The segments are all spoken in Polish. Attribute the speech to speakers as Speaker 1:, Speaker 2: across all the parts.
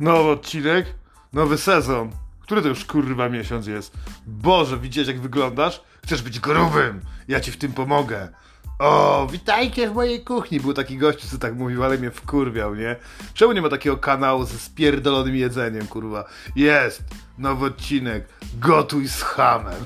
Speaker 1: Nowy odcinek, nowy sezon. Który to już kurwa miesiąc jest? Boże, widziałeś jak wyglądasz? Chcesz być grubym? Ja ci w tym pomogę. O, witajcie w mojej kuchni. Był taki gościu, co tak mówił, ale mnie wkurwiał, nie? Czemu nie ma takiego kanału ze spierdolonym jedzeniem, kurwa? Jest! Nowy odcinek. Gotuj z hamem.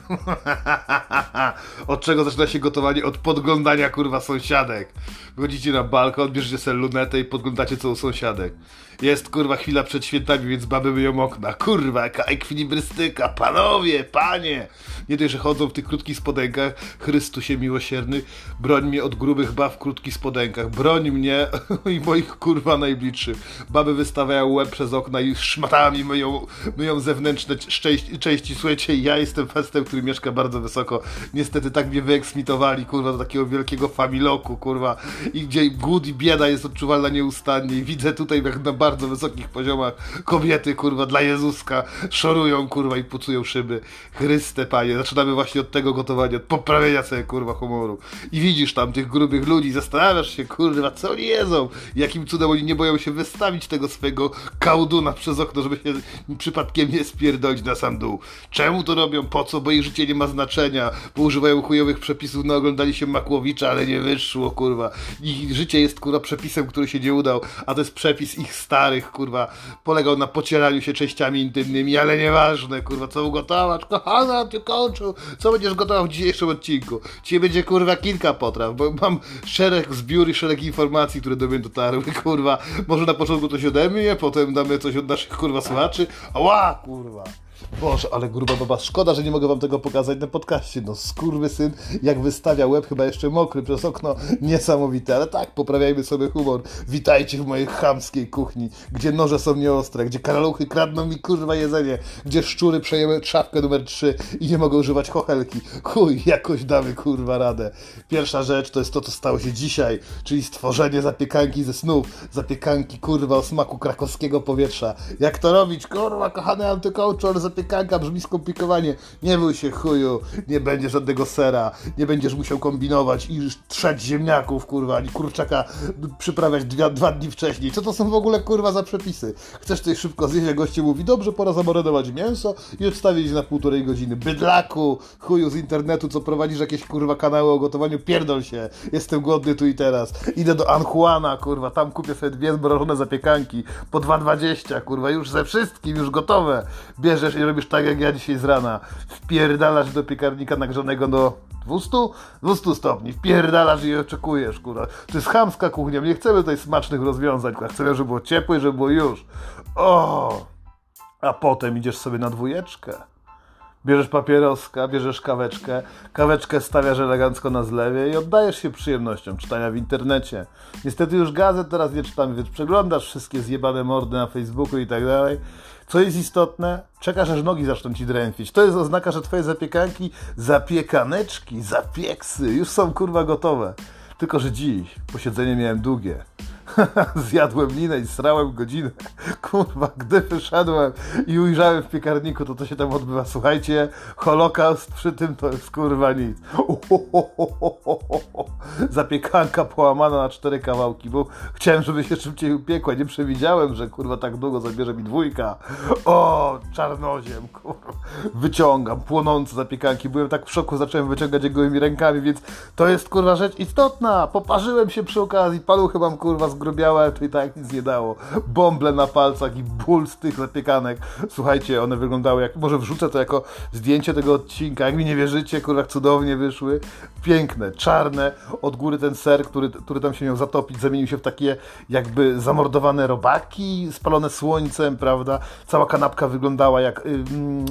Speaker 1: Od czego zaczyna się gotowanie? Od podglądania, kurwa, sąsiadek. Wychodzicie na balkon, bierzecie sobie lunetę i podglądacie co u sąsiadek. Jest, kurwa, chwila przed świętami, więc baby myją okna. Kurwa, jaka ekwilibrystyka. Panowie, panie. Nie dość, że chodzą w tych krótkich spodenkach. Chrystusie miłosierny, broń mnie od grubych bab w krótkich spodenkach. Broń mnie i moich, kurwa, najbliższych. Baby wystawiają łeb przez okna i szmatami myją, myją zewnętrzne części, części. Słuchajcie, ja jestem festem, który mieszka bardzo wysoko. Niestety tak mnie wyeksmitowali, kurwa, do takiego wielkiego familoku, kurwa. I gdzie głód i bieda jest odczuwalna nieustannie. Widzę tutaj, jak na bardzo wysokich poziomach kobiety, kurwa, dla Jezuska szorują, kurwa, i pucują szyby. Chryste, panie. Zaczynamy właśnie od tego gotowania, od poprawienia sobie, kurwa, humoru. I widzisz tam tych grubych ludzi, zastanawiasz się, kurwa, co oni jedzą? Jakim cudem oni nie boją się wystawić tego swojego kałduna przez okno, żeby się przypadkiem nie spierdolić na sam dół. Czemu to robią? Po co? Bo ich życie nie ma znaczenia. Bo używają chujowych przepisów, no oglądali się Makłowicza, ale nie wyszło, kurwa. Ich życie jest, kurwa, przepisem, który się nie udał, a to jest przepis ich starych, kurwa. Polegał na pocieraniu się częściami intymnymi, ale nieważne, kurwa, co ugotować. Kochana, ty kończył, co będziesz gotował w dzisiejszym odcinku? Dzisiaj będzie, kurwa, kilka potraw, bo mam szereg zbiór i szereg informacji, które do mnie dotarły, kurwa. Może na początku coś ode mnie, potem damy coś od naszych, kurwa, słuchaczy. Ała, kurwa. は Boże, ale gruba baba, szkoda, że nie mogę wam tego pokazać na podcaście. No syn, jak wystawia łeb, chyba jeszcze mokry przez okno, niesamowite. Ale tak, poprawiajmy sobie humor. Witajcie w mojej chamskiej kuchni, gdzie noże są nieostre, gdzie karaluchy kradną mi kurwa jedzenie, gdzie szczury przejęły trzawkę numer 3 i nie mogą używać chochelki. Chuj, jakoś damy kurwa radę. Pierwsza rzecz to jest to, co stało się dzisiaj, czyli stworzenie zapiekanki ze snów. Zapiekanki kurwa o smaku krakowskiego powietrza. Jak to robić? Kurwa, kochany ale zapiekanka brzmi skomplikowanie. Nie bój się chuju, nie będzie żadnego sera, nie będziesz musiał kombinować i trzeć ziemniaków, kurwa, ani kurczaka przyprawiać dwa, dwa dni wcześniej. Co to są w ogóle, kurwa, za przepisy? Chcesz coś szybko zjeść, a goście mówi, dobrze, pora zamarynować mięso i odstawić na półtorej godziny. Bydlaku, chuju z internetu, co prowadzisz jakieś, kurwa, kanały o gotowaniu, pierdol się, jestem głodny tu i teraz. Idę do Anjuana, kurwa, tam kupię sobie dwie zmrożone zapiekanki po 2,20, kurwa, już ze wszystkim, już gotowe. Bierzesz i robisz tak jak ja dzisiaj z rana. Wpierdalasz do piekarnika nagrzanego do 200? 200 stopni. Wpierdalasz i oczekujesz, kurwa. To jest chamska kuchnia. Nie chcemy tutaj smacznych rozwiązań, kurwa. Chcemy, żeby było ciepłe, żeby było już. O! A potem idziesz sobie na dwójeczkę. Bierzesz papieroska, bierzesz kaweczkę, kaweczkę stawiasz elegancko na zlewie i oddajesz się przyjemnościom czytania w internecie. Niestety już gazet teraz nie czytamy, więc przeglądasz wszystkie zjebane mordy na Facebooku i tak dalej. Co jest istotne? Czekasz aż nogi zaczną ci drętwić. To jest oznaka, że twoje zapiekanki, zapiekaneczki, zapieksy już są kurwa gotowe. Tylko, że dziś posiedzenie miałem długie. Zjadłem linę i srałem godzinę. Kurwa, gdy wyszedłem i ujrzałem w piekarniku, to to się tam odbywa. Słuchajcie, Holokaust przy tym to jest kurwa nic. Zapiekanka połamana na cztery kawałki, bo chciałem, żeby się szybciej upiekła. Nie przewidziałem, że kurwa tak długo zabierze mi dwójka. O, czarnoziem, kurwa. Wyciągam płonące zapiekanki. Byłem tak w szoku, zacząłem wyciągać je gołymi rękami, więc to jest kurwa rzecz istotna. Poparzyłem się przy okazji, paluchy mam kurwa z zgrubiałe, ale to i tak nic nie dało. Bąble na palcach i ból z tych zapiekanek. Słuchajcie, one wyglądały jak, może wrzucę to jako zdjęcie tego odcinka, jak mi nie wierzycie, kurwa, cudownie wyszły. Piękne, czarne, od góry ten ser, który, który tam się miał zatopić, zamienił się w takie jakby zamordowane robaki, spalone słońcem, prawda? Cała kanapka wyglądała jak,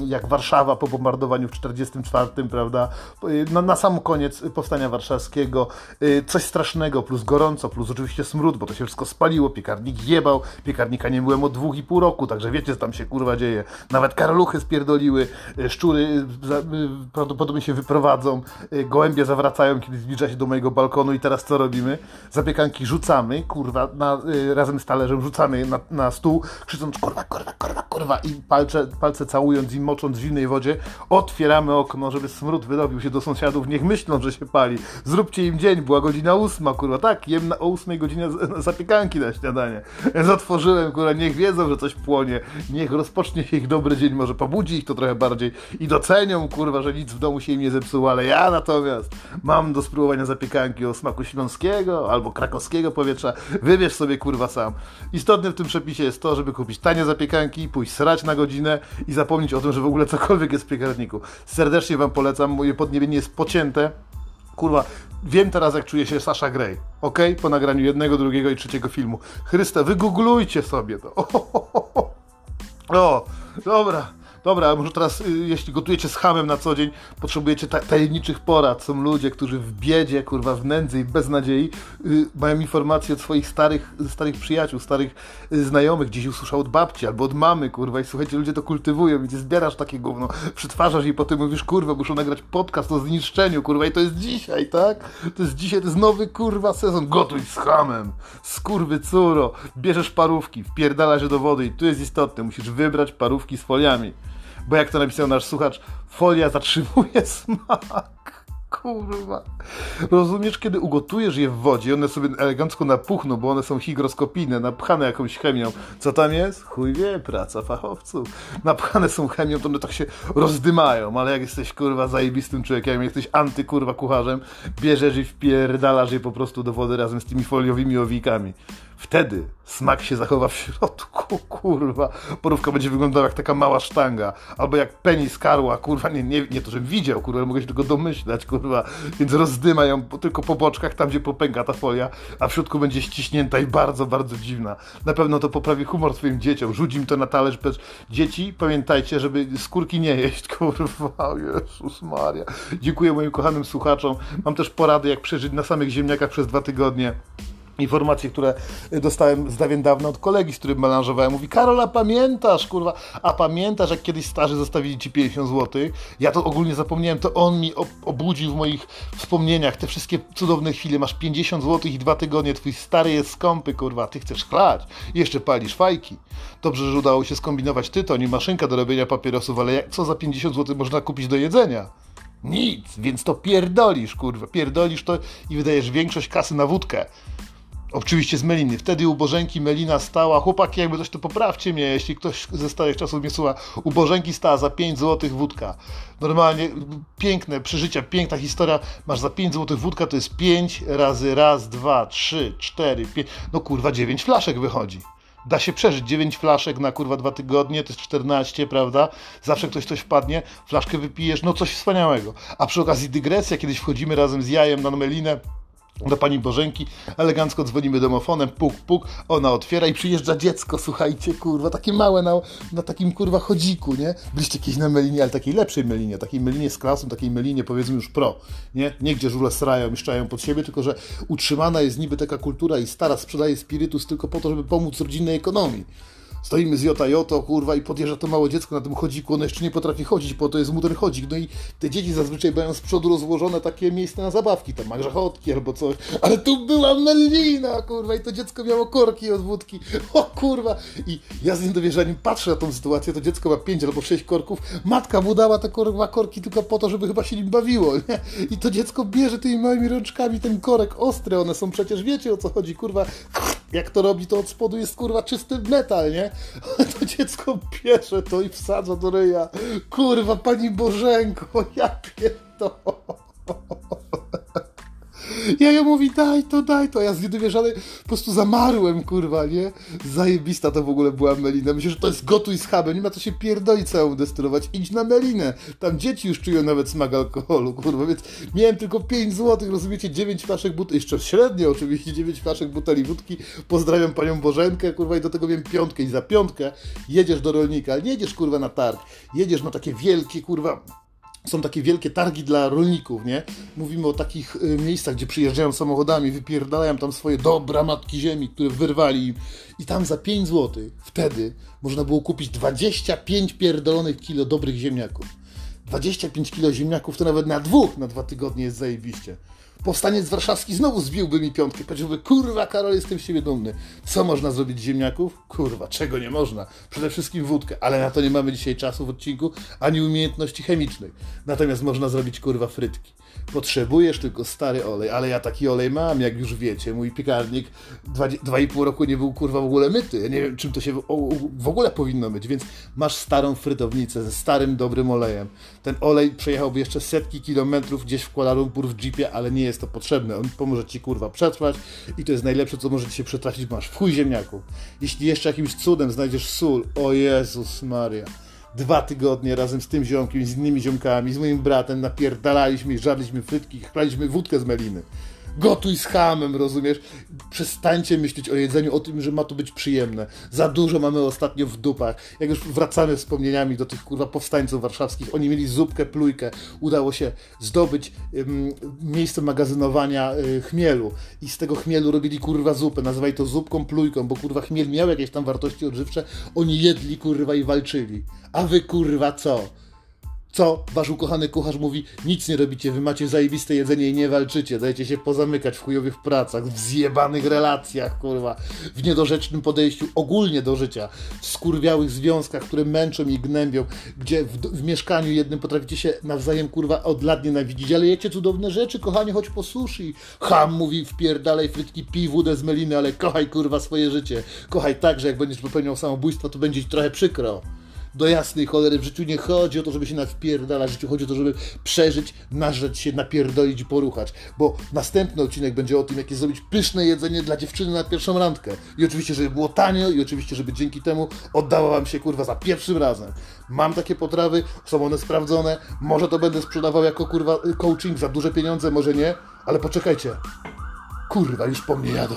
Speaker 1: jak Warszawa po bombardowaniu w 44, prawda? Na, na sam koniec powstania warszawskiego. Y, coś strasznego, plus gorąco, plus oczywiście smród, bo to się wszystko spaliło, piekarnik jebał, piekarnika nie byłem od dwóch i pół roku, także wiecie, co tam się kurwa dzieje. Nawet karaluchy spierdoliły, e, szczury e, e, prawdopodobnie się wyprowadzą, gołębie zawracają, kiedy zbliża się do mojego balkonu i teraz co robimy? Zapiekanki rzucamy, kurwa, na, razem z talerzem rzucamy na, na stół, krzycząc kurwa, kurwa, kurwa, kurwa i palce, palce całując i mocząc w zimnej wodzie, otwieramy okno, żeby smród wydobił się do sąsiadów, niech myślą, że się pali. Zróbcie im dzień, była godzina ósma, kurwa, tak, jem na, o ósmej godzinie zapiekanki na śniadanie. Więc otworzyłem, kurwa, niech wiedzą, że coś płonie. Niech rozpocznie się ich dobry dzień, może pobudzi ich to trochę bardziej i docenią, kurwa, że nic w domu się im nie zepsuło, ale ja natomiast mam do spróbowania zapiekanki o smaku śląskiego albo krakowskiego powietrza. Wybierz sobie, kurwa, sam. Istotne w tym przepisie jest to, żeby kupić tanie zapiekanki, pójść srać na godzinę i zapomnieć o tym, że w ogóle cokolwiek jest w piekarniku. Serdecznie Wam polecam, moje podniebienie jest pocięte. Kurwa, wiem teraz jak czuje się Sasha Grey, ok? Po nagraniu jednego, drugiego i trzeciego filmu. Chryste, wygooglujcie sobie to. O, dobra. Dobra, może teraz, y, jeśli gotujecie z hamem na co dzień, potrzebujecie ta tajemniczych porad. Są ludzie, którzy w biedzie, kurwa, w nędzy i bez nadziei y, mają informacje od swoich starych, starych przyjaciół, starych y, znajomych, gdzieś usłyszał od babci albo od mamy, kurwa. I słuchajcie, ludzie to kultywują i ty zbierasz takie gówno, przetwarzasz i potem mówisz, kurwa, muszą nagrać podcast o zniszczeniu, kurwa. I to jest dzisiaj, tak? To jest dzisiaj, to jest nowy, kurwa, sezon. Gotuj z hamem, skurwy curo. Bierzesz parówki, wpierdalasz je do wody i tu jest istotne, musisz wybrać parówki z foliami. Bo jak to napisał nasz słuchacz, folia zatrzymuje smak. Kurwa. Rozumiesz, kiedy ugotujesz je w wodzie, one sobie elegancko napuchną, bo one są higroskopijne, napchane jakąś chemią. Co tam jest? Chuj wie, praca fachowców. Napchane są chemią, to one tak się rozdymają, ale jak jesteś kurwa zajebistym człowiekiem, jak jesteś anty kurwa kucharzem, bierzesz i wpierdalasz je po prostu do wody razem z tymi foliowymi owikami. Wtedy smak się zachowa w środku, kurwa. Porówka będzie wyglądała jak taka mała sztanga. Albo jak penis karła, kurwa. Nie, nie, nie to, żebym widział, kurwa, mogę się tylko domyślać, kurwa. Więc rozdyma ją tylko po boczkach, tam gdzie popęka ta folia, a w środku będzie ściśnięta i bardzo, bardzo dziwna. Na pewno to poprawi humor swoim dzieciom. Rzuć im to na talerz bez... Dzieci, pamiętajcie, żeby skórki nie jeść, kurwa. Jezus Maria. Dziękuję moim kochanym słuchaczom. Mam też porady, jak przeżyć na samych ziemniakach przez dwa tygodnie informacje, które dostałem z dawien dawna od kolegi, z którym melanżowałem. Mówi, Karola, pamiętasz, kurwa, a pamiętasz, jak kiedyś starzy zostawili ci 50 zł? Ja to ogólnie zapomniałem, to on mi obudził w moich wspomnieniach te wszystkie cudowne chwile. Masz 50 zł i dwa tygodnie, twój stary jest skąpy, kurwa, ty chcesz chlać jeszcze palisz fajki. Dobrze, że udało się skombinować tytoń i maszynka do robienia papierosów, ale jak, co za 50 zł można kupić do jedzenia? Nic, więc to pierdolisz, kurwa, pierdolisz to i wydajesz większość kasy na wódkę. Oczywiście z Meliny. Wtedy u Bożenki Melina stała, chłopaki jakby coś to poprawcie mnie, jeśli ktoś ze starych czasów mnie słucha, u Bożenki stała za 5 zł wódka. Normalnie piękne przeżycia, piękna historia, masz za 5 zł wódka, to jest 5 razy raz, dwa, trzy, cztery, pięć, no kurwa 9 flaszek wychodzi. Da się przeżyć 9 flaszek na kurwa dwa tygodnie, to jest 14, prawda? Zawsze ktoś coś wpadnie, flaszkę wypijesz, no coś wspaniałego. A przy okazji dygresja, kiedyś wchodzimy razem z jajem na Melinę, do pani Bożenki, elegancko dzwonimy domofonem, puk, puk, ona otwiera i przyjeżdża dziecko, słuchajcie, kurwa, takie małe na, na takim, kurwa, chodziku, nie? Byliście kiedyś na melinie, ale takiej lepszej melinie, takiej melinie z klasą, takiej melinie, powiedzmy już pro, nie? Nie gdzie żule srają i szczają pod siebie, tylko że utrzymana jest niby taka kultura i stara sprzedaje spirytus tylko po to, żeby pomóc rodzinnej ekonomii. Stoimy z Joto, kurwa, i podjeżdża to małe dziecko na tym chodziku, ono jeszcze nie potrafi chodzić, bo to jest mu chodzik. No i te dzieci zazwyczaj mają z przodu rozłożone takie miejsca na zabawki, tam grzechotki albo coś. Ale tu była Melina, kurwa, i to dziecko miało korki od wódki. O kurwa! I ja z niedowierzaniem patrzę na tą sytuację, to dziecko ma pięć albo sześć korków, matka mu dała te kurwa korki tylko po to, żeby chyba się nim bawiło, nie? I to dziecko bierze tymi małymi rączkami ten korek ostry, one są przecież, wiecie o co chodzi, kurwa. Jak to robi, to od spodu jest kurwa czysty metal, nie? To dziecko bierze to i wsadza do ryja. Kurwa, pani Bożenko, ja pierdolę. Ja ją mówi, daj to, daj to. Ja z niedowierzany po prostu zamarłem, kurwa, nie? Zajebista to w ogóle była melina. Myślę, że to jest gotuj z habem. Nie ma co się pierdolić całą destylować. Idź na melinę. Tam dzieci już czują nawet smak alkoholu, kurwa. Więc miałem tylko 5 zł, rozumiecie? 9 flaszek butelki. Jeszcze średnio oczywiście 9 flaszek buteli wódki. Pozdrawiam panią Bożenkę, kurwa, i do tego wiem piątkę. I za piątkę jedziesz do rolnika. Nie jedziesz, kurwa, na targ. Jedziesz na takie wielkie, kurwa są takie wielkie targi dla rolników, nie? Mówimy o takich y, miejscach, gdzie przyjeżdżają samochodami, wypierdalają tam swoje dobra matki ziemi, które wyrwali. I tam za 5 zł wtedy można było kupić 25 pierdolonych kilo dobrych ziemniaków. 25 kilo ziemniaków to nawet na dwóch na dwa tygodnie jest zajebiście. Powstaniec warszawski znowu zbiłby mi piątkę. Powiedziałby, kurwa, Karol, jestem z siebie dumny. Co można zrobić z ziemniaków? Kurwa, czego nie można? Przede wszystkim wódkę, ale na to nie mamy dzisiaj czasu w odcinku, ani umiejętności chemicznej. Natomiast można zrobić, kurwa, frytki. Potrzebujesz tylko stary olej, ale ja taki olej mam, jak już wiecie. Mój piekarnik dwa, dwa i pół roku nie był kurwa w ogóle myty. Ja nie wiem, czym to się w, ogóle powinno myć, więc masz starą frytownicę ze starym, dobrym olejem. Ten olej przejechałby jeszcze setki kilometrów gdzieś w Kuala Lumpur w jeepie, ale nie jest to potrzebne. On pomoże ci kurwa przetrwać i to jest najlepsze, co może ci się przetrafić, masz w chuj ziemniaku. Jeśli jeszcze jakimś cudem znajdziesz sól, o Jezus Maria dwa tygodnie razem z tym ziomkiem, z innymi ziomkami, z moim bratem napierdalaliśmy żarliśmy frytki, chlaliśmy wódkę z meliny. Gotuj z hamem, rozumiesz? Przestańcie myśleć o jedzeniu, o tym, że ma to być przyjemne. Za dużo mamy ostatnio w dupach. Jak już wracamy wspomnieniami do tych kurwa powstańców warszawskich, oni mieli zupkę, plujkę. Udało się zdobyć ym, miejsce magazynowania y, chmielu i z tego chmielu robili kurwa zupę. Nazywali to zupką, plujką, bo kurwa chmiel miał jakieś tam wartości odżywcze. Oni jedli kurwa i walczyli. A wy kurwa co? Co? Wasz ukochany kucharz mówi, nic nie robicie, wy macie zajebiste jedzenie i nie walczycie, dajecie się pozamykać w chujowych pracach, w zjebanych relacjach, kurwa, w niedorzecznym podejściu ogólnie do życia, w skurwiałych związkach, które męczą i gnębią, gdzie w, w mieszkaniu jednym potraficie się nawzajem, kurwa, od lat nienawidzić, ale jecie cudowne rzeczy, kochanie, choć po sushi. Ham mówi, wpierdalaj frytki, pij wódę z meliny, ale kochaj, kurwa, swoje życie. Kochaj tak, że jak będziesz popełniał samobójstwo, to będzie ci trochę przykro do jasnej cholery w życiu nie chodzi o to, żeby się nawpierdalać, w życiu chodzi o to, żeby przeżyć, nażreć się, napierdolić i poruchać, bo następny odcinek będzie o tym, jakie zrobić pyszne jedzenie dla dziewczyny na pierwszą randkę. I oczywiście, żeby było tanio i oczywiście, żeby dzięki temu oddała wam się, kurwa, za pierwszym razem. Mam takie potrawy, są one sprawdzone, może to będę sprzedawał jako, kurwa, coaching za duże pieniądze, może nie, ale poczekajcie. Kurwa, już po mnie jadą.